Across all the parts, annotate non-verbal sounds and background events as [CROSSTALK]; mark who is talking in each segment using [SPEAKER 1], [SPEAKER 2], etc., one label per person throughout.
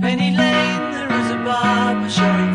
[SPEAKER 1] Penny Lane, there is a barber showing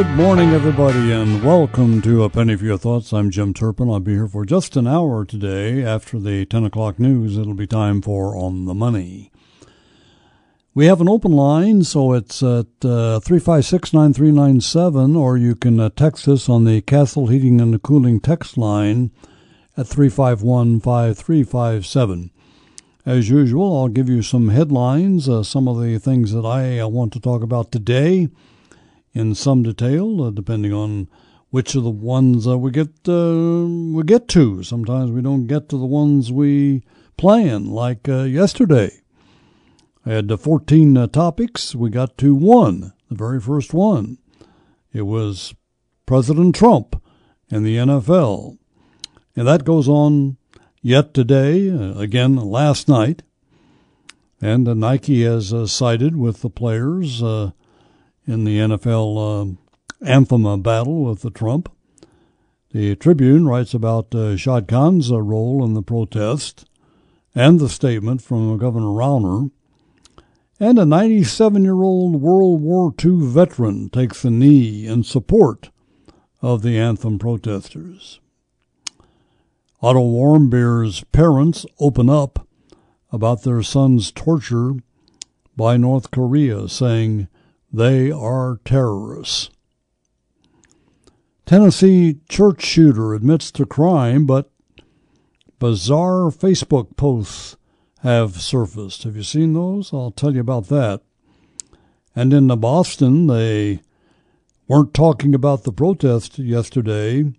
[SPEAKER 2] Good morning, everybody, and welcome to A Penny for Your Thoughts. I'm Jim Turpin. I'll be here for just an hour today. After the 10 o'clock news, it'll be time for On the Money. We have an open line, so it's at uh, 9397, or you can uh, text us on the Castle Heating and Cooling text line at 351 5357. As usual, I'll give you some headlines, uh, some of the things that I uh, want to talk about today in some detail, uh, depending on which of the ones uh, we get uh, we get to. Sometimes we don't get to the ones we plan, like uh, yesterday. I had uh, 14 uh, topics. We got to one, the very first one. It was President Trump and the NFL. And that goes on yet today, again last night. And Nike has sided with the players in the NFL uh, anthem uh, battle with the Trump. The Tribune writes about uh, Shad Khan's uh, role in the protest and the statement from Governor Rauner. And a 97 year old World War II veteran takes a knee in support of the anthem protesters. Otto Warmbier's parents open up about their son's torture by North Korea, saying they are terrorists. Tennessee church shooter admits to crime, but bizarre Facebook posts have surfaced. Have you seen those? I'll tell you about that. And in the Boston, they weren't talking about the protest yesterday.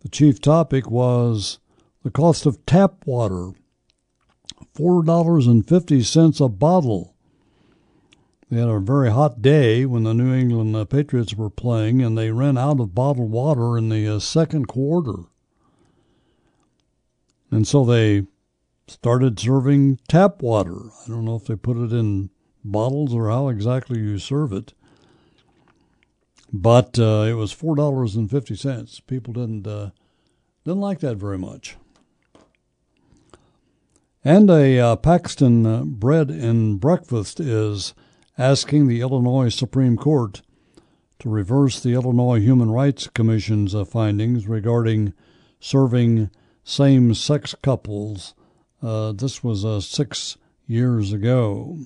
[SPEAKER 2] The chief topic was the cost of tap water $4.50 a bottle. They had a very hot day when the New England uh, Patriots were playing, and they ran out of bottled water in the uh, second quarter. And so they started serving tap water. I don't know if they put it in bottles or how exactly you serve it. But uh, it was four dollars and fifty cents. People didn't uh, didn't like that very much. And a uh, Paxton bread and breakfast is asking the Illinois Supreme Court to reverse the Illinois Human Rights Commission's uh, findings regarding serving same-sex couples. Uh, this was uh, six years ago.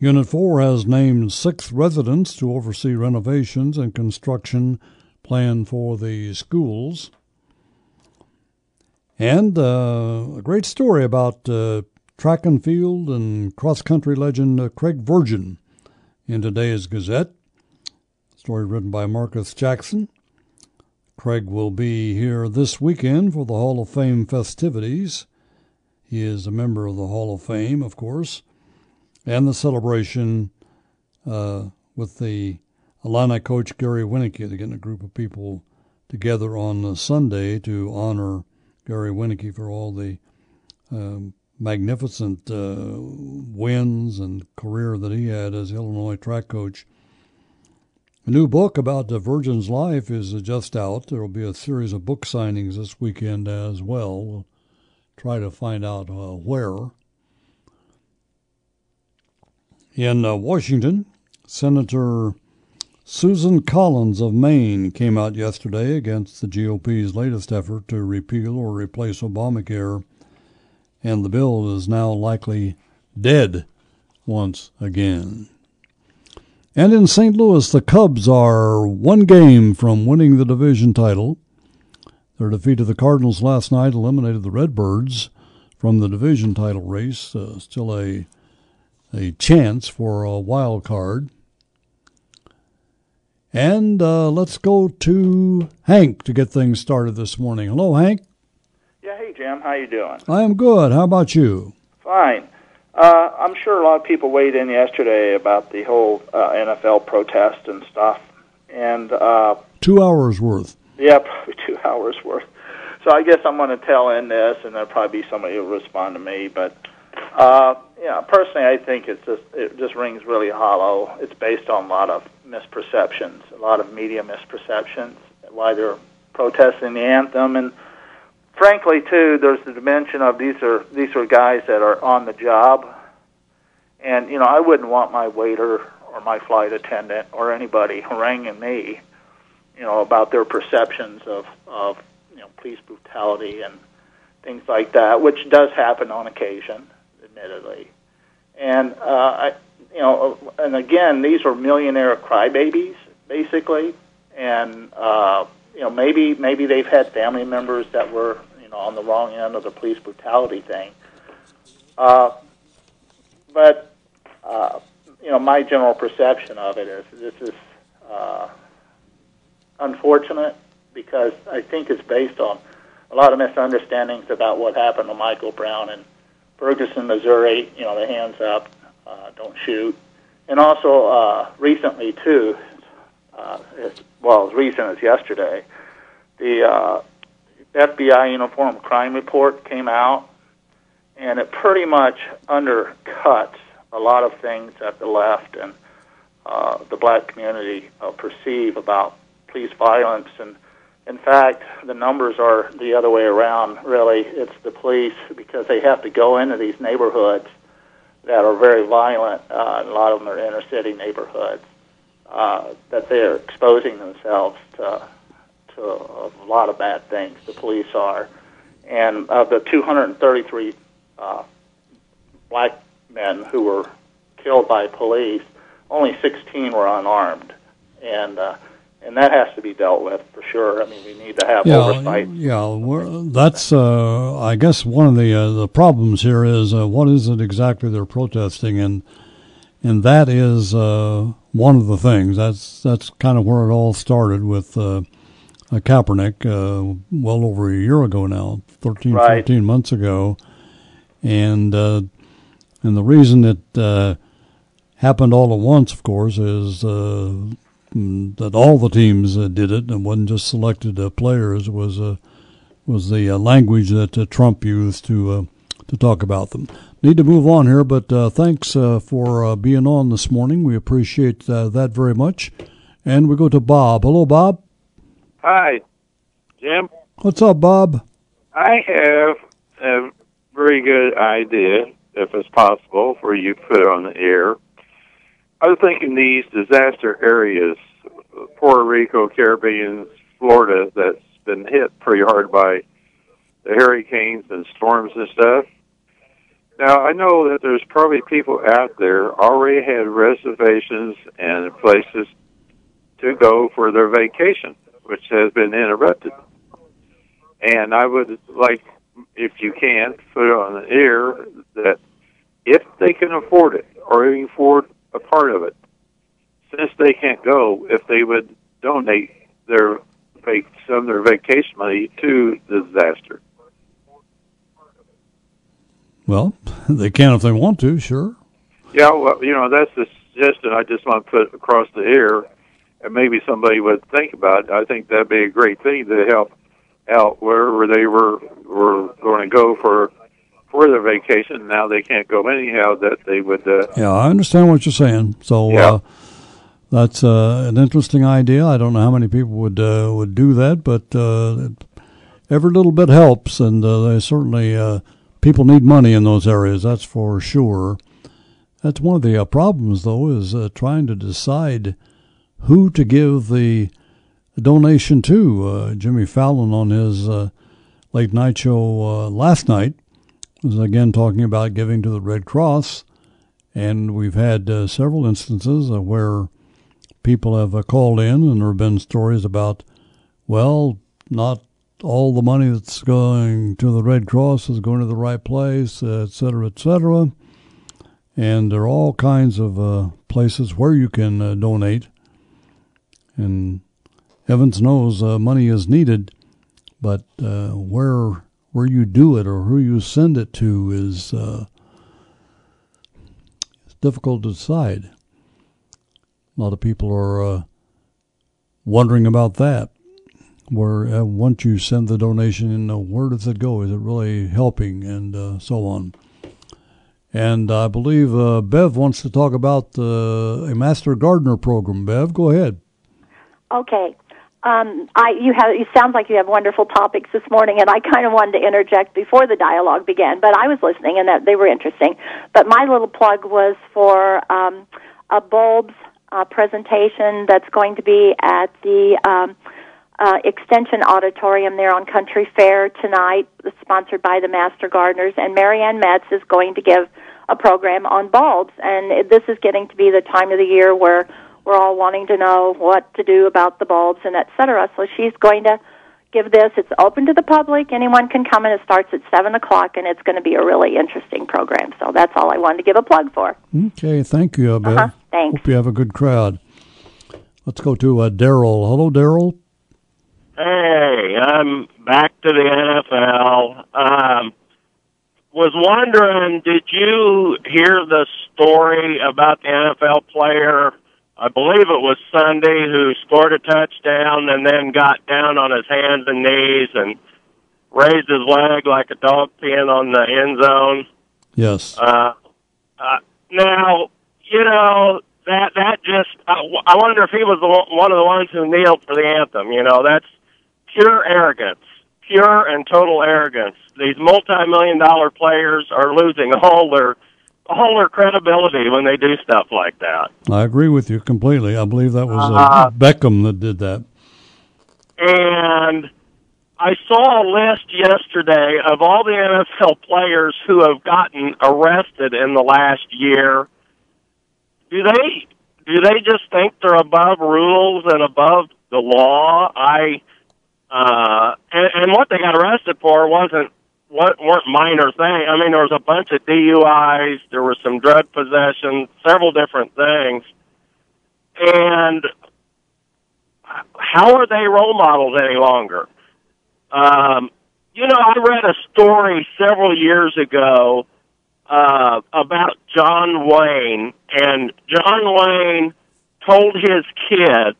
[SPEAKER 2] Unit 4 has named six residents to oversee renovations and construction planned for the schools. And uh, a great story about uh, track and field and cross country legend uh, Craig Virgin in today's Gazette. Story written by Marcus Jackson. Craig will be here this weekend for the Hall of Fame festivities. He is a member of the Hall of Fame, of course, and the celebration uh, with the Illini coach Gary Wieneke. They're getting a group of people together on Sunday to honor Gary Wieneke for all the um, magnificent uh, wins and career that he had as Illinois track coach. A new book about the Virgin's life is just out. There will be a series of book signings this weekend as well. We'll try to find out uh, where. In uh, Washington, Senator Susan Collins of Maine came out yesterday against the GOP's latest effort to repeal or replace Obamacare, and the bill is now likely dead once again. And in St. Louis, the Cubs are one game from winning the division title. Their defeat of the Cardinals last night eliminated the Redbirds from the division title race. Uh, still a a chance for a wild card. And uh, let's go to Hank to get things started this morning. Hello, Hank.
[SPEAKER 3] Jim, how you doing?
[SPEAKER 2] I am good. How about you?
[SPEAKER 3] Fine. Uh, I'm sure a lot of people weighed in yesterday about the whole uh, NFL protest and stuff, and uh,
[SPEAKER 2] Two hours worth.
[SPEAKER 3] yeah, [LAUGHS] probably two hours worth. So I guess I'm going to tell in this, and there'll probably be somebody who will respond to me. But uh, yeah, personally, I think it's just it just rings really hollow. It's based on a lot of misperceptions, a lot of media misperceptions, why they're protesting the anthem, and frankly, too, there's the dimension of these are these are guys that are on the job, and you know I wouldn't want my waiter or my flight attendant or anybody haranguing me, you know, about their perceptions of of you know police brutality and things like that, which does happen on occasion, admittedly, and uh, I, you know, and again, these are millionaire crybabies, basically, and uh, you know, maybe maybe they've had family members that were you know on the wrong end of the police brutality thing, uh, but uh, you know, my general perception of it is this is uh, unfortunate because I think it's based on a lot of misunderstandings about what happened to Michael Brown in Ferguson, Missouri. You know, the hands up, uh, don't shoot, and also uh, recently too, uh, well as recent as yesterday, the uh, FBI Uniform Crime Report came out, and it pretty much undercuts a lot of things that the left and uh, the black community uh, perceive about police violence. And in fact, the numbers are the other way around. Really, it's the police because they have to go into these neighborhoods that are very violent. Uh, a lot of them are inner city neighborhoods uh, that they're exposing themselves to to a lot of bad things. The police are, and of the 233 uh, black men who were killed by police, only 16 were unarmed, and uh, and that has to be dealt with for sure. I mean, we need to have
[SPEAKER 2] Yeah,
[SPEAKER 3] oversight.
[SPEAKER 2] yeah. That's, uh, I guess, one of the uh, the problems here is uh, what is it exactly they're protesting, and and that is uh, one of the things. That's that's kind of where it all started with uh, Kaepernick, uh, well over a year ago now, 13,
[SPEAKER 3] Right.
[SPEAKER 2] 14 months ago, and uh, and the reason it uh, happened all at once, of course, is uh, that all the teams uh, did it, and wasn't just selected uh, players. It was uh, was the uh, language that uh, Trump used to uh, to talk about them. Need to move on here, but uh, thanks uh, for uh, being on this morning. We appreciate uh, that very much. And we go to Bob. Hello, Bob.
[SPEAKER 4] Hi, Jim.
[SPEAKER 2] What's up, Bob?
[SPEAKER 4] I have a very good idea, if it's possible, for you to put it on the air. I was thinking these disaster areas, Puerto Rico, Caribbean, Florida, that's been hit pretty hard by the hurricanes and storms and stuff. Now, I know that there's probably people out there already had reservations and places to go for their vacation, which has been interrupted. And I would like, if you can, put on the air that if they can afford it or even afford a part of it, since they can't go, if they would donate their some of their vacation money to the disaster.
[SPEAKER 2] Well, [LAUGHS] they can if they want to, sure.
[SPEAKER 4] Yeah, well, you know, that's the suggestion I just want to put across the air, and maybe somebody would think about it. I think that'd be a great thing to help out wherever they were were going to go for for their vacation. Now they can't go anyhow. That they would. Uh,
[SPEAKER 2] Yeah, I understand what you're saying. So
[SPEAKER 4] Yeah.
[SPEAKER 2] uh, that's uh, an interesting idea. I don't know how many people would uh, would do that, but uh, every little bit helps, and uh, they certainly uh, people need money in those areas. That's for sure. That's one of the uh, problems, though, is uh, trying to decide who to give the donation to. Uh, Jimmy Fallon on his uh, late night show uh, last night was again talking about giving to the Red Cross. And we've had uh, several instances where people have called in, and there have been stories about, well, not all the money that's going to the Red Cross is going to the right place, et cetera, et cetera. And there are all kinds of uh, places where you can uh, donate. And Evans knows uh, money is needed, but uh, where where you do it or who you send it to is uh, difficult to decide. A lot of people are uh, wondering about that. Where uh, once you send the donation, uh, where does it go? Is it really helping, and uh, so on. And I believe uh, Bev wants to talk about a Master Gardener program. Bev, go ahead.
[SPEAKER 5] Okay. Um, I you have it sounds like you have wonderful topics this morning, and I kind of wanted to interject before the dialogue began, but I was listening and that they were interesting. But my little plug was for um, a bulbs uh, presentation that's going to be at the um, uh, Extension Auditorium there on Country Fair tonight, sponsored by the Master Gardeners, and Marianne Metz is going to give a program on bulbs, and this is getting to be the time of the year where we're all wanting to know what to do about the bulbs and et cetera. So she's going to give this. It's open to the public. Anyone can come, and it starts at seven o'clock, and it's going to be a really interesting program. So that's all I wanted to give a plug for.
[SPEAKER 2] Okay, thank you, Bev.
[SPEAKER 5] Uh-huh, thanks.
[SPEAKER 2] Hope you have a good crowd. Let's go to uh, Daryl. Hello, Daryl.
[SPEAKER 6] Hey, I'm back to the NFL. Um, was wondering, did you hear the story about the NFL player I believe it was Sunday, who scored a touchdown and then got down on his hands and knees and raised his leg like a dog peeing on the end zone.
[SPEAKER 2] Yes.
[SPEAKER 6] Uh, uh, now, you know that that just I, I wonder if he was the, one of the ones who kneeled for the anthem. You know, that's pure arrogance, pure and total arrogance. These multi-million dollar players are losing all their all their credibility when they do stuff like that.
[SPEAKER 2] I agree with you completely. I believe that was uh, uh, Beckham that did that.
[SPEAKER 6] And I saw a list yesterday of all the NFL players who have gotten arrested in the last year. Do they do they just think they're above rules and above the law? I uh and, and what they got arrested for wasn't what weren't minor things. I mean, there was a bunch of DUIs, there was some drug possession, several different things. And how are they role models any longer? Um, you know, I read a story several years ago uh, about John Wayne, and John Wayne told his kids.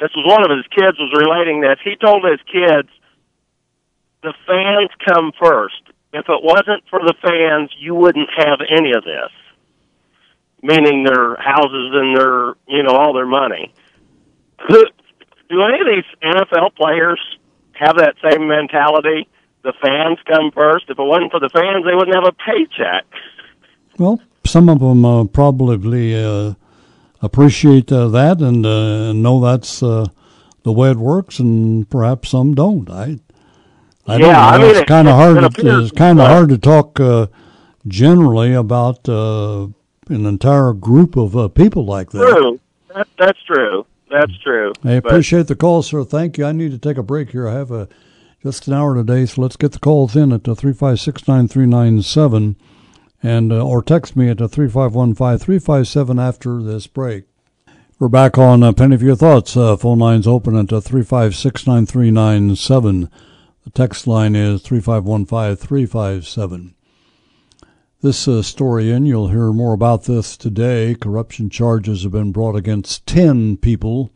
[SPEAKER 6] This was one of his kids was relating this. He told his kids the fans come first. If it wasn't for the fans, you wouldn't have any of this. Meaning their houses and their, you know, all their money. [LAUGHS] Do any of these NFL players have that same mentality? The fans come first. If it wasn't for the fans, they wouldn't have a paycheck.
[SPEAKER 2] Well, some of them uh, probably uh, appreciate uh, that and uh, know that's uh, the way it works, and perhaps some don't. I I yeah, know. I mean, it's kind of hard. To, it's kind of hard to talk uh, generally about uh, an entire group of uh, people like that.
[SPEAKER 6] True. That, that's true. That's true.
[SPEAKER 2] I appreciate the call, sir. Thank you. I need to take a break here. I have a just an hour today, so let's get the calls in at three five six nine three nine seven, and uh, or text me at five seven after this break. We're back on uh, Penny for Your Thoughts. Uh, phone lines open at nine seven. The text line is 3515357. This uh, story in, you'll hear more about this today. Corruption charges have been brought against 10 people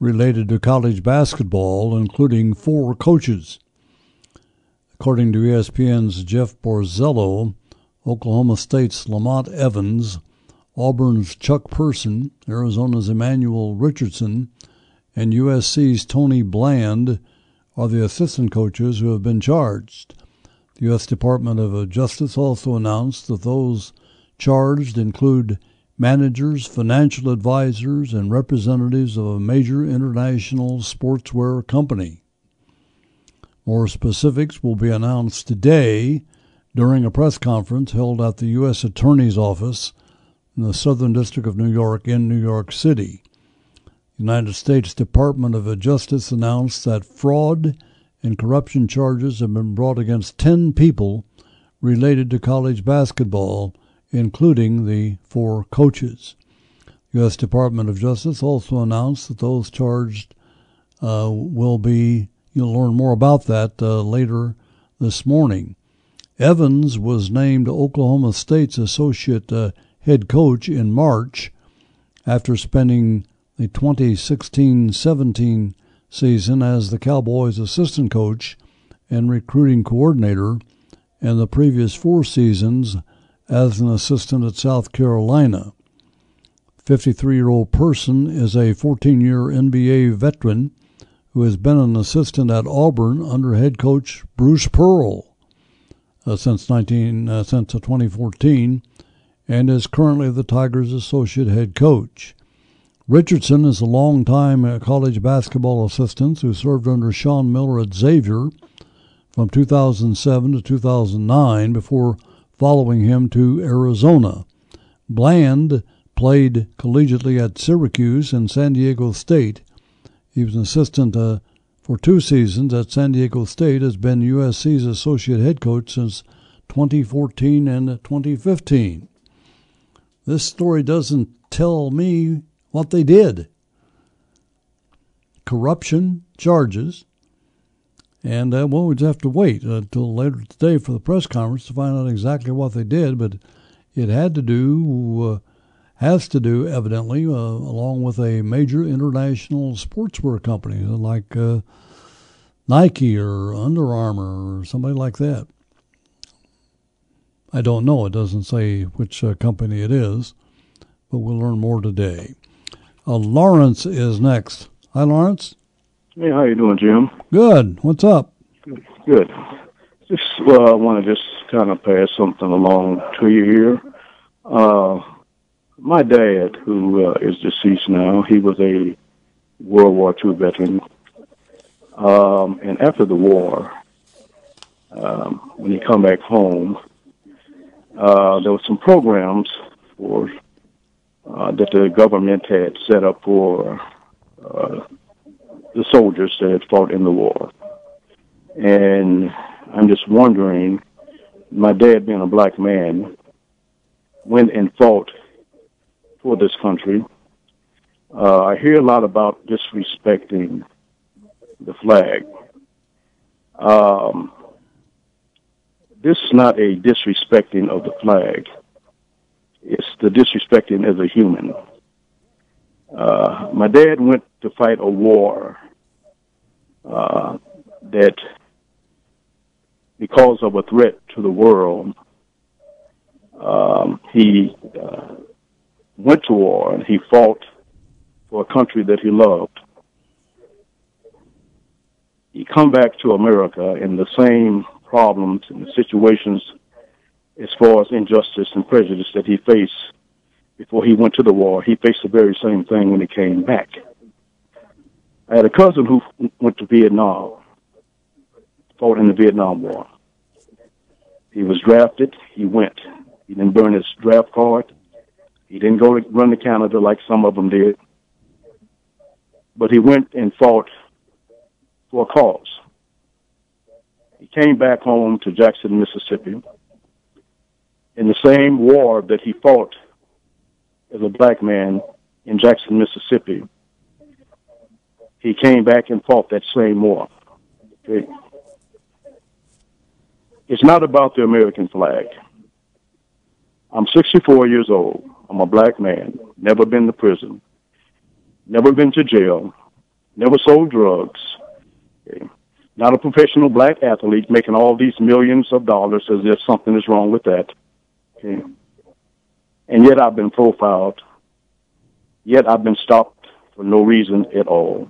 [SPEAKER 2] related to college basketball, including four coaches. According to ESPN's Jeff Borzello, Oklahoma State's Lamont Evans, Auburn's Chuck Person, Arizona's Emmanuel Richardson, and USC's Tony Bland are the assistant coaches who have been charged. The U.S. Department of Justice also announced that those charged include managers, financial advisors, and representatives of a major international sportswear company. More specifics will be announced today during a press conference held at the U.S. Attorney's Office in the Southern District of New York in New York City. the United States Department of Justice announced that fraud and corruption charges have been brought against 10 people related to college basketball, including the four coaches. U.S. Department of Justice also announced that those charged uh, will be, you'll learn more about that uh, later this morning. Evans was named Oklahoma State's associate uh, head coach in March after spending the 2016 17 season as the Cowboys' assistant coach and recruiting coordinator, and the previous four seasons as an assistant at South Carolina. 53 year old Person is a 14 year NBA veteran who has been an assistant at Auburn under head coach Bruce Pearl uh, since 19 uh, since 2014 and is currently the Tigers' associate head coach. Richardson is a longtime uh, college basketball assistant who served under Sean Miller at Xavier from 2007 to 2009 before following him to Arizona. Bland played collegiately at Syracuse and San Diego State. He was an assistant uh, for two seasons at San Diego State, has been USC's associate head coach since 2014 and 2015. This story doesn't tell me what they did. Corruption charges. And uh, well, we'd have to wait until uh, later today for the press conference to find out exactly what they did. But it had to do, uh, has to do, evidently, uh, along with a major international sportswear company like uh, Nike or Under Armour or somebody like that. I don't know. It doesn't say which uh, company it is, but we'll learn more today. Uh, Lawrence is next. Hi, Lawrence.
[SPEAKER 7] Hey, how you doing, Jim?
[SPEAKER 2] Good. What's up?
[SPEAKER 7] Good. Just well, I want to just kind of pass something along to you here. My dad, who uh, is deceased now, he was a World War II veteran. Um, and after the war, um, when he come back home, uh, there were some programs for uh, that the government had set up for uh, the soldiers that had fought in the war. And I'm just wondering, my dad being a black man, went and fought for this country. Uh, I hear a lot about disrespecting the flag. Um, this is not a disrespecting of the flag. It's the disrespecting as a human. Uh, my dad went to fight a war uh, that, because of a threat to the world, um, he uh, went to war and he fought for a country that he loved. He come back to America in the same problems and situations as far as injustice and prejudice that he faced before he went to the war. He faced the very same thing when he came back. I had a cousin who went to Vietnam, fought in the Vietnam War. He was drafted. He went. He didn't burn his draft card. He didn't go to run to Canada like some of them did. But he went and fought for a cause. He came back home to Jackson, Mississippi. In the same war that he fought as a black man in Jackson, Mississippi, he came back and fought that same war. Okay. It's not about the American flag. I'm 64 years old. I'm a black man, never been to prison, never been to jail, never sold drugs. Okay not a professional black athlete making all these millions of dollars as if something is wrong with that. Okay. And yet I've been profiled. Yet I've been stopped for no reason at all.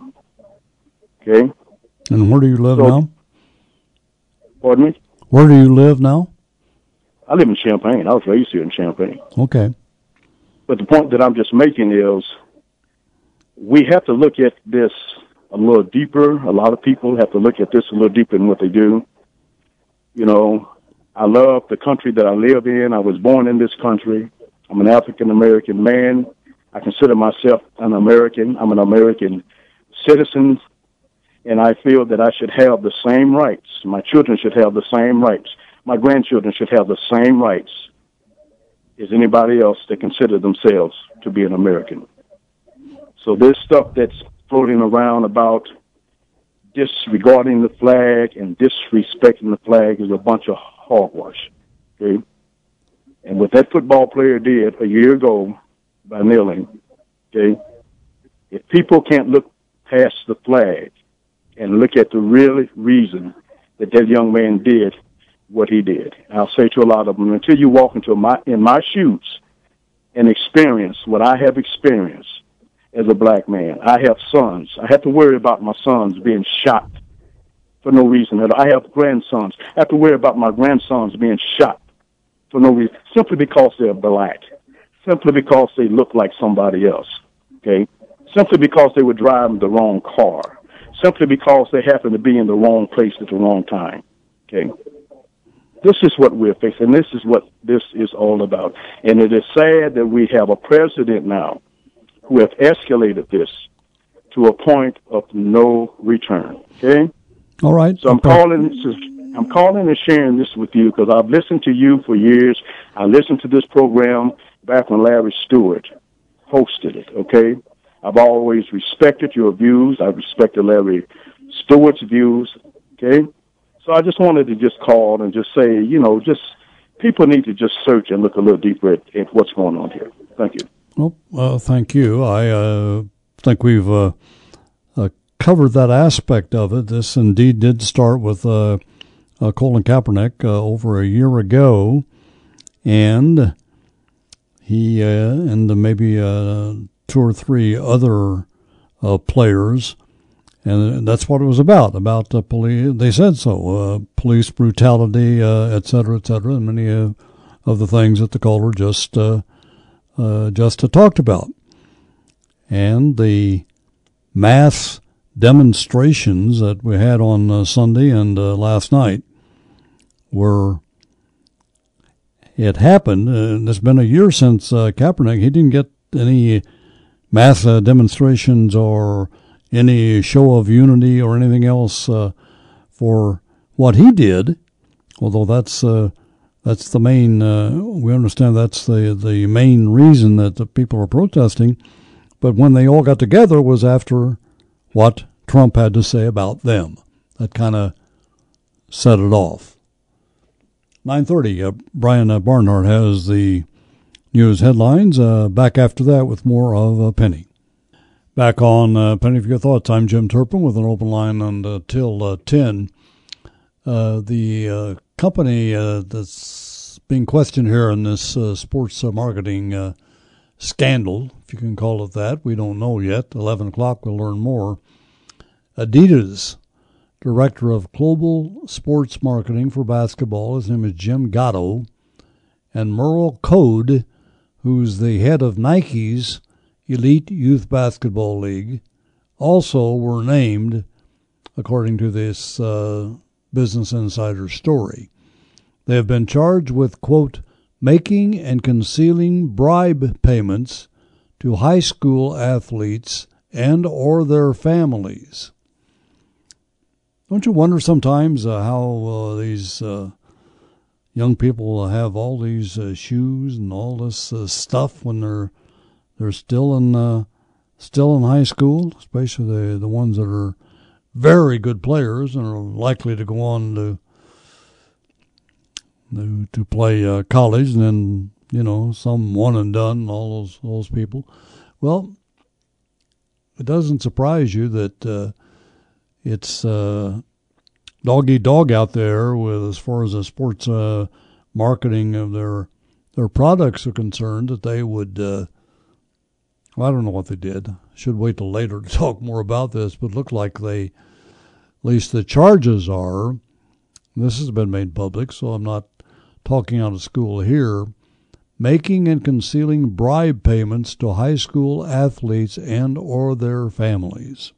[SPEAKER 7] Okay.
[SPEAKER 2] And where do you live
[SPEAKER 7] So-
[SPEAKER 2] now?
[SPEAKER 7] Pardon me?
[SPEAKER 2] Where do you live now?
[SPEAKER 7] I live in Champaign. I was raised here in Champaign.
[SPEAKER 2] Okay.
[SPEAKER 7] But the point that I'm just making is we have to look at this a little deeper. A lot of people have to look at this a little deeper than what they do. You know, I love the country that I live in. I was born in this country. I'm an African American man. I consider myself an American. I'm an American citizen. And I feel that I should have the same rights. My children should have the same rights. My grandchildren should have the same rights as anybody else that consider themselves to be an American. So this stuff that's floating around about disregarding the flag and disrespecting the flag is a bunch of hogwash. Okay? And what that football player did a year ago by kneeling, okay, if people can't look past the flag and look at the real reason that that young man did what he did, I'll say to a lot of them, until you walk into my in my shoes and experience what I have experienced as a black man. I have sons. I have to worry about my sons being shot for no reason. I have grandsons. I have to worry about my grandsons being shot for no reason, simply because they're black, simply because they look like somebody else. Okay, simply because they were driving the wrong car, simply because they happened to be in the wrong place at the wrong time. Okay. This is what we're facing. This is what this is all about. And it is sad that we have a president now who have escalated this to a point of no return. Okay?
[SPEAKER 2] All right.
[SPEAKER 7] So I'm calling this. I'm calling and sharing this with you because I've listened to you for years. I listened to this program back when Larry Stewart hosted it, okay? I've always respected your views. I respected Larry Stewart's views, okay? So I just wanted to just call and just say, you know, just people need to just search and look a little deeper at, at what's going on here. Thank you.
[SPEAKER 2] Well, uh, thank you. I uh, think we've uh, uh covered that aspect of it. This indeed did start with uh, uh, Colin Kaepernick over a year ago, and he and maybe two or three other players and that's what it was about about the police. They said so, uh, police brutality, uh, et cetera, et cetera, and many uh, of the things that the caller just uh, uh, just talked about, and the mass demonstrations that we had on uh, Sunday and last night were. It happened. and it's been a year since Kaepernick. He didn't get any mass demonstrations or any show of unity or anything else uh, for what he did, although that's uh, that's the main. Uh, we understand that's the the main reason that the people are protesting. But when they all got together was after what Trump had to say about them. That kind of set it off. 9:30. Uh, Brian uh, Barnhart has the news headlines. Back after that with more of a penny. Back on uh, Penny for Your Thoughts, I'm Jim Turpin with an open line until uh, 10. Uh, the uh, company uh, that's being questioned here in this uh, sports marketing scandal, if you can call it that, we don't know yet. 11 o'clock, we'll learn more. Adidas, Director of Global Sports Marketing for Basketball, his name is Jim Gatto, and Merl Code, who's the head of Nike's Elite Youth Basketball League also were named, according to this uh, Business Insider story. They have been charged with, quote, making and concealing bribe payments to high school athletes and or their families. Don't you wonder sometimes uh, how uh, these uh, young people have all these uh, shoes and all this uh, stuff when they're they're still in uh, still in high school, especially the the ones that are very good players and are likely to go on to to, play uh, college, and then you know some one and done, all those those people. Well, it doesn't surprise you that uh, it's uh, dog eat dog out there with as far as the sports uh, marketing of their their products are concerned that they would uh, well, I don't know what they did. Should wait till later to [LAUGHS] talk more about this, but look like they, at least the charges are, this has been made public, so I'm not talking out of school here, making and concealing bribe payments to high school athletes and or their families.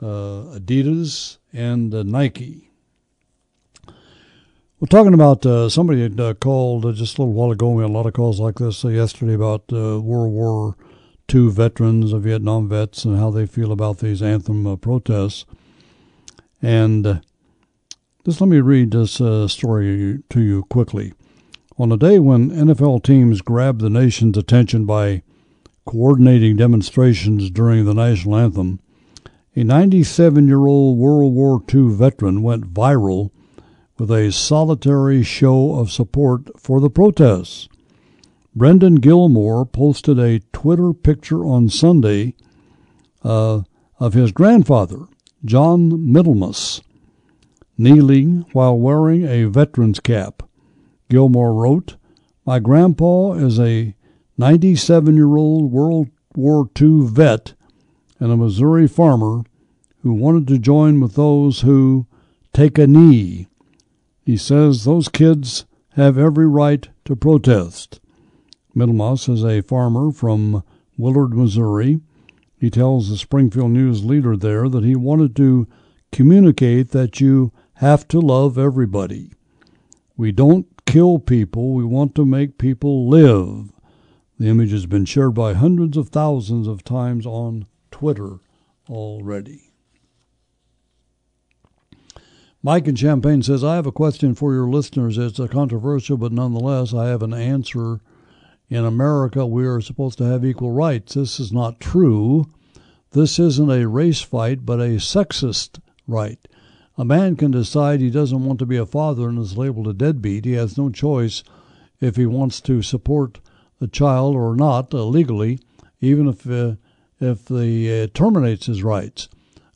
[SPEAKER 2] Uh, Adidas and uh, Nike. We're talking about uh, somebody had uh, called uh, just a little while ago. We had a lot of calls like this uh, yesterday about uh, World War II veterans, Vietnam vets, and how they feel about these anthem uh, protests. And just let me read this story to you quickly. On a day when NFL teams grabbed the nation's attention by coordinating demonstrations during the national anthem, a 97 year old World War II veteran went viral with a solitary show of support for the protests. Brennan Gilmore posted a Twitter picture on Sunday uh, of his grandfather, John Middlemas, kneeling while wearing a veteran's cap. Gilmore wrote, My grandpa is a 97 year old World War II vet and a Missouri farmer who wanted to join with those who take a knee he says those kids have every right to protest. Middlemas is a farmer from Willard, Missouri. He tells the Springfield News leader there that he wanted to communicate that you have to love everybody. We don't kill people, we want to make people live. The image has been shared by hundreds of thousands of times on Twitter already. Mike in Champaign says, I have a question for your listeners. It's a controversial, but nonetheless, I have an answer. In America, we are supposed to have equal rights. This is not true. This isn't a race fight, but a sexist right. A man can decide he doesn't want to be a father and is labeled a deadbeat. He has no choice if he wants to support the child or not uh, legally, even if uh, if the uh, terminates his rights.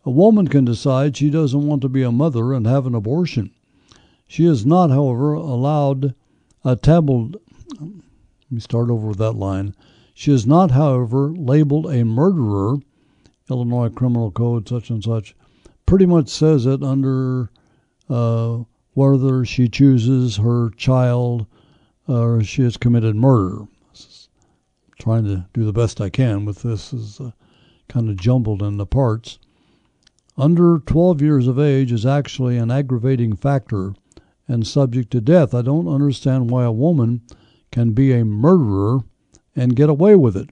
[SPEAKER 2] A woman can decide she doesn't want to be a mother and have an abortion. She is not, however, allowed a tabloid. Let me start over with that line. She is not, however, labeled a murderer. Illinois Criminal Code, such and such, pretty much says it under uh, whether she chooses her child or she has committed murder. Trying to do the best I can with this is uh, kind of jumbled in the parts under 12 years of age is actually an aggravating factor and subject to death. I don't understand why a woman can be a murderer and get away with it,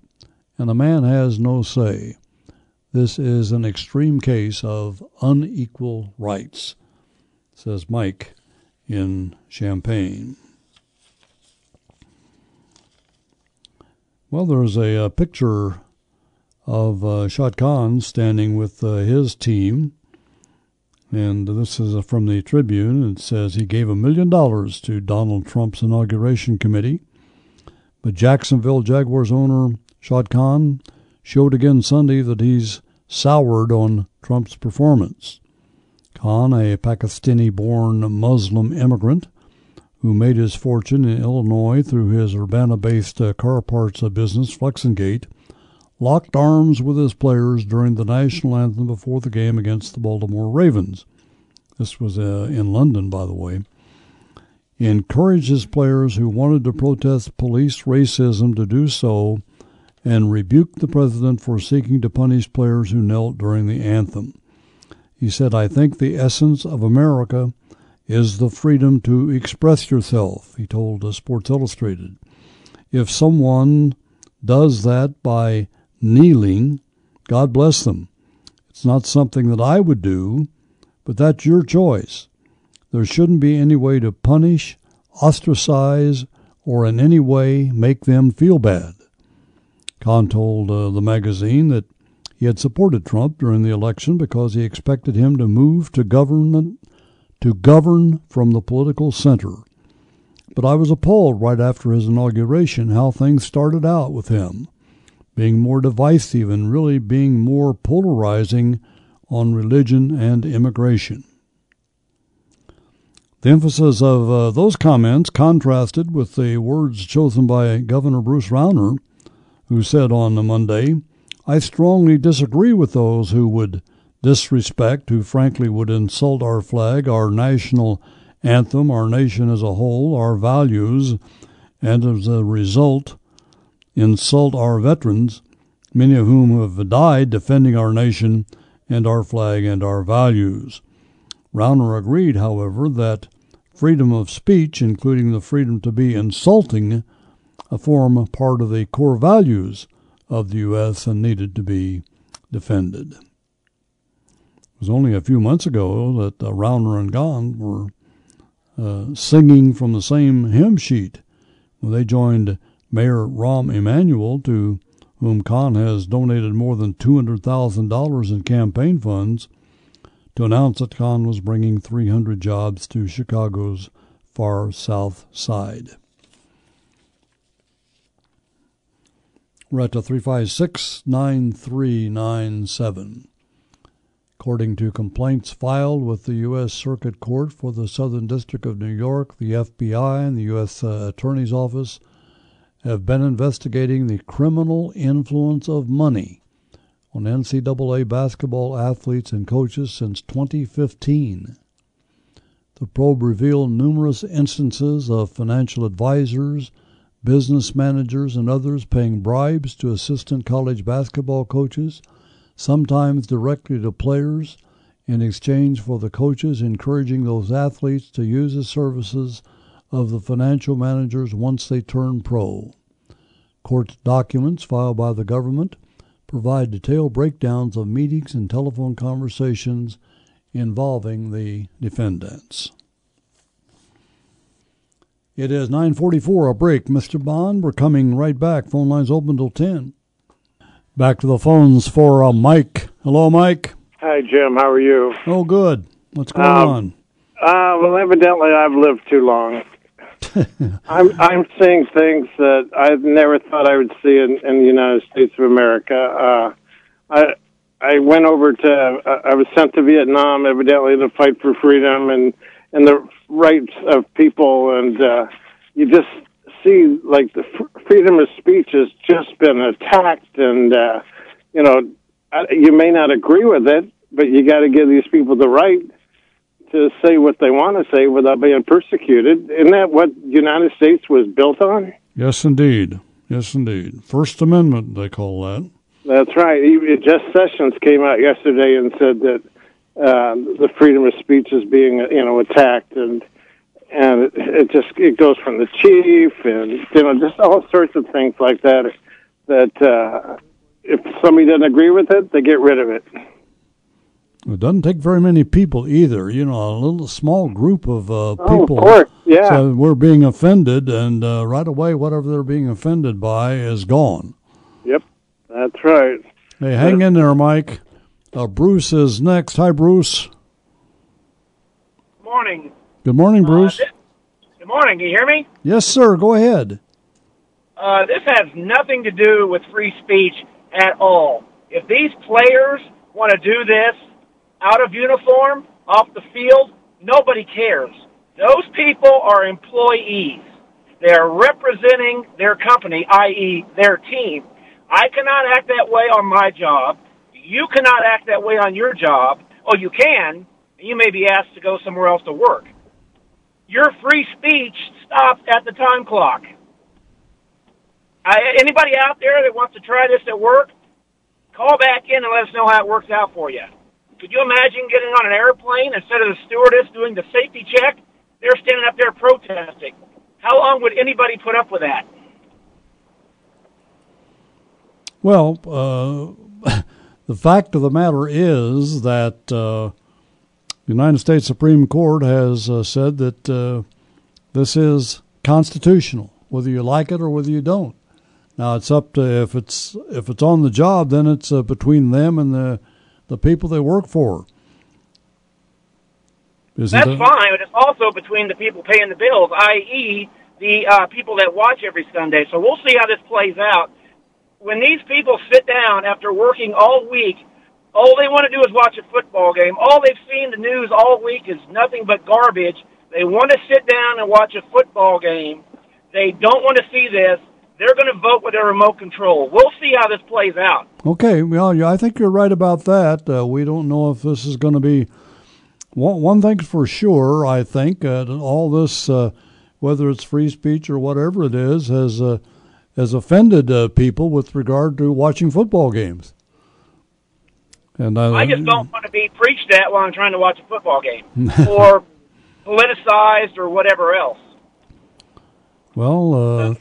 [SPEAKER 2] and a man has no say. This is an extreme case of unequal rights, says Mike in Champaign. Well, there's a, a picture of uh, Shad Khan standing with uh, his team. And this is from the Tribune. It says he gave a million dollars to Donald Trump's inauguration committee. But Jacksonville Jaguars owner Shad Khan showed again Sunday that he's soured on Trump's performance. Khan, a Pakistani born Muslim immigrant who made his fortune in Illinois through his Urbana based uh, car parts business, Flex-N-Gate, locked arms with his players during the national anthem before the game against the Baltimore Ravens. This was uh, in London, by the way. He encouraged his players who wanted to protest police racism to do so and rebuked the president for seeking to punish players who knelt during the anthem. He said, I think the essence of America is the freedom to express yourself, he told Sports Illustrated. If someone does that by kneeling, God bless them. It's not something that I would do, but that's your choice. There shouldn't be any way to punish, ostracize, or in any way make them feel bad. Khan told uh, the magazine that he had supported Trump during the election because he expected him to move to government to govern from the political center. But I was appalled right after his inauguration how things started out with him being more divisive and really being more polarizing on religion and immigration. The emphasis of uh, those comments contrasted with the words chosen by Governor Bruce Rauner, who said on Monday, I strongly disagree with those who would disrespect, who frankly would insult our flag, our national anthem, our nation as a whole, our values, and as a result, insult our veterans, many of whom have died defending our nation and our flag and our values. Rauner agreed, however, that freedom of speech, including the freedom to be insulting, form part of the core values of the U.S. and needed to be defended. It was only a few months ago that uh, Rauner and Khan were uh, singing from the same hymn sheet when they joined Mayor Rahm Emanuel, to whom Khan has donated more than $200,000 in campaign funds, to announce that Khan was bringing 300 jobs to Chicago's far south side. We're at 356 9397. According to complaints filed with the U.S. Circuit Court for the Southern District of New York, the FBI and the U.S. Uh, Attorney's Office have been investigating the criminal influence of money on NCAA basketball athletes and coaches since 2015. The probe revealed numerous instances of financial advisors business managers and others paying bribes to assistant college basketball coaches, sometimes directly to players, in exchange for the coaches encouraging those athletes to use the services of the financial managers once they turn pro. Court documents filed by the government provide detailed breakdowns of meetings and telephone conversations involving the defendants. It is 9:44. A break, Mr. Bond. We're coming right back. Phone lines open till 10. Back to the phones for uh, Mike. Hello, Mike.
[SPEAKER 8] Hi, Jim. How are you?
[SPEAKER 2] Oh, good. What's going
[SPEAKER 8] Um,
[SPEAKER 2] on?
[SPEAKER 8] Uh, well, evidently, I've lived too long. [LAUGHS] I'm I'm seeing things that I never thought I would see in, in the United States of America. Uh, I I went over to uh, I was sent to Vietnam, evidently to fight for freedom and and the rights of people, and uh, you just see like the fr- freedom of speech has just been attacked, and uh, you know I, you may not agree with it, but you got to give these people the right to say what they want to say without being persecuted. Isn't that what the United States was built on?
[SPEAKER 2] Yes, indeed. Yes, indeed. First Amendment, they call that.
[SPEAKER 8] That's right. Jeff Sessions came out yesterday and said that uh, the freedom of speech is being, you know, attacked, and and it, it just it goes from the chief, and you know, just all sorts of things like that. That uh, if somebody doesn't agree with it, they get rid of it.
[SPEAKER 2] It doesn't take very many people either. You know, a little small group of uh,
[SPEAKER 8] Oh, of
[SPEAKER 2] people.
[SPEAKER 8] course, yeah.
[SPEAKER 2] So we're being offended, and uh, right away, whatever they're being offended by is gone.
[SPEAKER 8] Yep, that's right.
[SPEAKER 2] Hey, hang in there, Mike. Uh, Bruce is next. Hi, Bruce.
[SPEAKER 9] Good Morning.
[SPEAKER 2] Good morning, Bruce.
[SPEAKER 9] Uh, thi- good morning. Can you hear me?
[SPEAKER 2] yes, sir. Go ahead.
[SPEAKER 9] Uh, this has nothing to do with free speech at all. If these players want to do this out of uniform, off the field, nobody cares. Those people are employees. They are representing their company, i.e., their team. I cannot act that way on my job. You cannot act that way on your job. Oh, you can. You may be asked to go somewhere else to work. Your free speech stops at the time clock. I, anybody out there that wants to try this at work, call back in and let us know how it works out for you. Could you imagine getting on an airplane instead of the stewardess doing the safety check? They're standing up there protesting. How long would anybody put up with that?
[SPEAKER 2] Well, uh, [LAUGHS] the fact of the matter is that uh, the United States Supreme Court has uh, said that uh, this is constitutional, whether you like it or whether you don't. Now it's up to if it's if it's on the job, then it's uh, between them and the the people they work for. Isn't
[SPEAKER 9] That's
[SPEAKER 2] it?
[SPEAKER 9] fine, but it's also between the people paying the bills, i.e., the uh, people that watch every Sunday. So we'll see how this plays out. When these people sit down after working all week, all they want to do is watch a football game. All they've seen the news all week is nothing but garbage. They want to sit down and watch a football game. They don't want to see this. They're going to vote with their remote control. We'll see how this plays out.
[SPEAKER 2] Okay, well, yeah, I think you're right about that. Uh, we don't know if this is going to be one, one thing's for sure. I think uh, all this, uh, whether it's free speech or whatever it is, has uh, has offended uh, people with regard to watching football games. And I,
[SPEAKER 9] I just don't want to be preached at while I'm trying to watch a football game [LAUGHS] or politicized or whatever else.
[SPEAKER 2] Well, uh,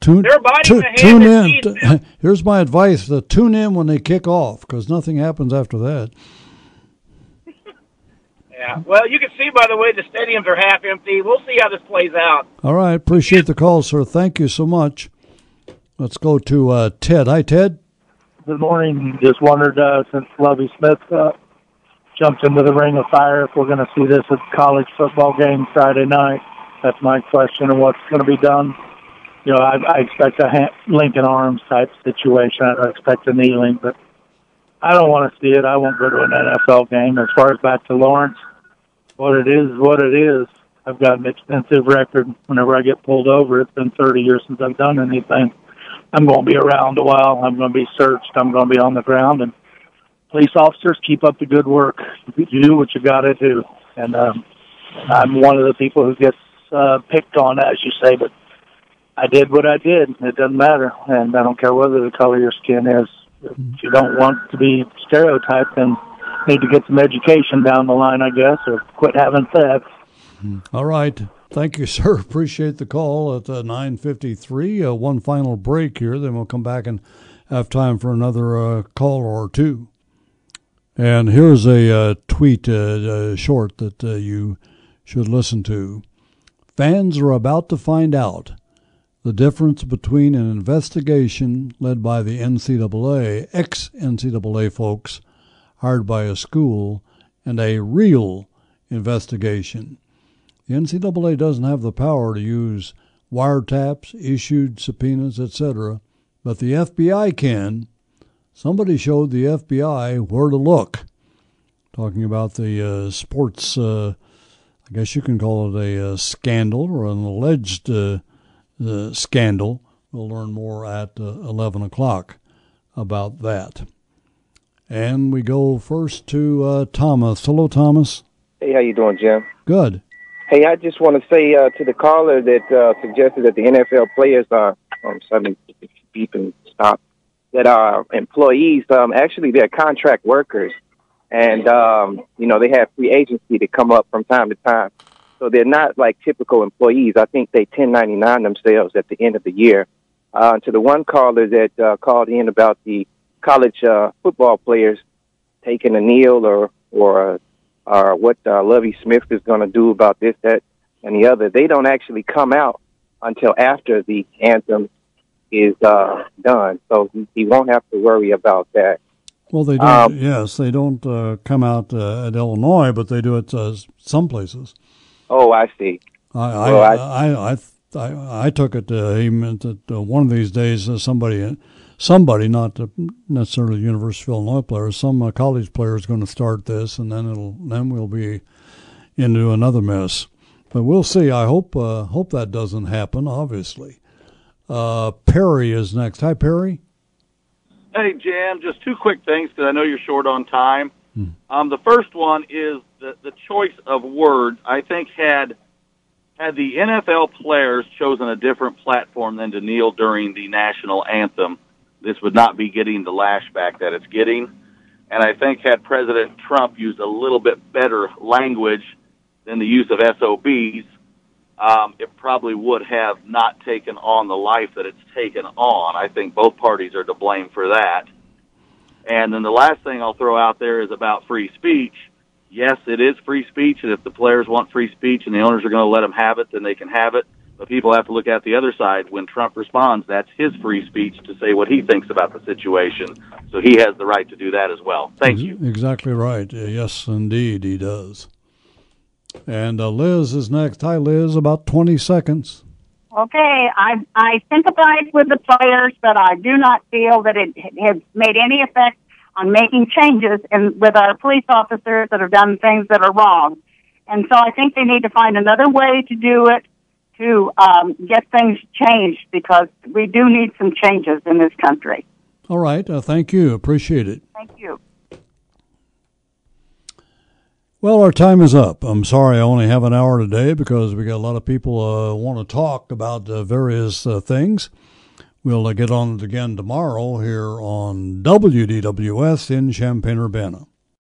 [SPEAKER 2] tune,
[SPEAKER 9] They're biting
[SPEAKER 2] tu-
[SPEAKER 9] the hand
[SPEAKER 2] tune in.
[SPEAKER 9] feeds
[SPEAKER 2] T- [LAUGHS] here's my advice: uh, tune in when they kick off, because nothing happens after that. [LAUGHS]
[SPEAKER 9] Yeah. Well, you can see by the way the stadiums are half empty. We'll see how this plays out.
[SPEAKER 2] All right, appreciate the call, sir. Thank you so much. Let's go to uh, Ted. Hi, Ted.
[SPEAKER 10] Good morning. Just wondered uh, since Lovie Smith uh, jumped into the ring of fire if we're going to see this at college football game Friday night. That's my question of what's going to be done. You know, I, I expect a ha- Lincoln Arms type situation. I don't expect a kneeling, but I don't want to see it. I won't go to an NFL game. As far as back to Lawrence, what it is, what it is. I've got an extensive record. Whenever I get pulled over, it's been 30 years since I've done anything. I'm going to be around a while. I'm going to be searched. I'm going to be on the ground. And police officers, keep up the good work. You do what you got to do. And um, I'm one of the people who gets uh, picked on, as you say, but I did what I did. It doesn't matter. And I don't care whether the color of your skin is. If you don't want to be stereotyped, then need to get some education down the line, I guess, or quit having sex.
[SPEAKER 2] All right. Thank you, [LAUGHS] sir. Appreciate the call at uh, 9.53. Uh, one final break here, then we'll come back and have time for another uh, call or two. And here's a uh, tweet uh, uh, short that you should listen to. Fans are about to find out the difference between an investigation led by the NCAA, ex NCAA folks hired by a school, and a real investigation. The NCAA doesn't have the power to use wiretaps, issued subpoenas, etc., but the FBI can. Somebody showed the FBI where to look. Talking about the uh, sports, uh, I guess you can call it a, uh scandal or an alleged uh, uh, scandal. We'll learn more at uh, 11 o'clock about that. And we go first to uh, Thomas. Hello, Thomas.
[SPEAKER 11] Hey, how you doing, Jim?
[SPEAKER 2] Good.
[SPEAKER 11] Hey, I just want to say uh, to the caller that uh, suggested that the NFL players are um, suddenly beep and stop that are employees. Um, actually, they're contract workers, and um, you know they have free agency to come up from time to time. So they're not like typical employees. I think they 1099 themselves at the end of the year. Uh, to the one caller that uh, called in about the college uh, football players taking a kneel or or or what uh, Lovie Smith is going to do about this, that, and the other. They don't actually come out until after the anthem is uh, done, so he, he won't have to worry about that.
[SPEAKER 2] Well, they don't.
[SPEAKER 11] Um,
[SPEAKER 2] yes, they don't uh, come out uh, at Illinois, but they do it uh, some places.
[SPEAKER 11] Oh, I see.
[SPEAKER 2] I I
[SPEAKER 11] Well,
[SPEAKER 2] I,
[SPEAKER 11] I-
[SPEAKER 2] I, I, I took it. Uh, he meant that uh, one of these days uh, somebody, somebody, not uh, necessarily University of Illinois players, some uh, college player is going to start this, and then it'll then we'll be into another mess. But we'll see. I hope uh, hope that doesn't happen. Obviously, uh, Perry is next. Hi, Perry.
[SPEAKER 12] Hey, Jam, just two quick things because I know you're short on time. Um, the first one is the, the choice of words. I think had had the NFL players chosen a different platform than to kneel during the national anthem, this would not be getting the lashback that it's getting. And I think had President Trump used a little bit better language than the use of SOBs, um, it probably would have not taken on the life that it's taken on. I think both parties are to blame for that. And then the last thing I'll throw out there is about free speech. Yes, it is free speech, and if the players want free speech and the owners are going to let them have it, then they can have it. But people have to look at the other side. When Trump responds, that's his free speech to say what he thinks about the situation. So he has the right to do that as well. Thank you.
[SPEAKER 2] Exactly right. Yes, indeed, he does. And uh, Liz is next. Hi, Liz. About 20 seconds.
[SPEAKER 13] Okay, I I sympathize with the players, but I do not feel that it has made any effect on making changes in with our police officers that have done things that are wrong. And so I think they need to find another way to do it to um, get things changed because we do need some changes in this country.
[SPEAKER 2] All right. Uh, thank you. Appreciate it.
[SPEAKER 13] Thank you.
[SPEAKER 2] Well, our time is up. I'm sorry I only have an hour today because we got a lot of people uh, want to talk about uh, various uh, things. We'll get on it again tomorrow here on WDWS in Champaign Urbana.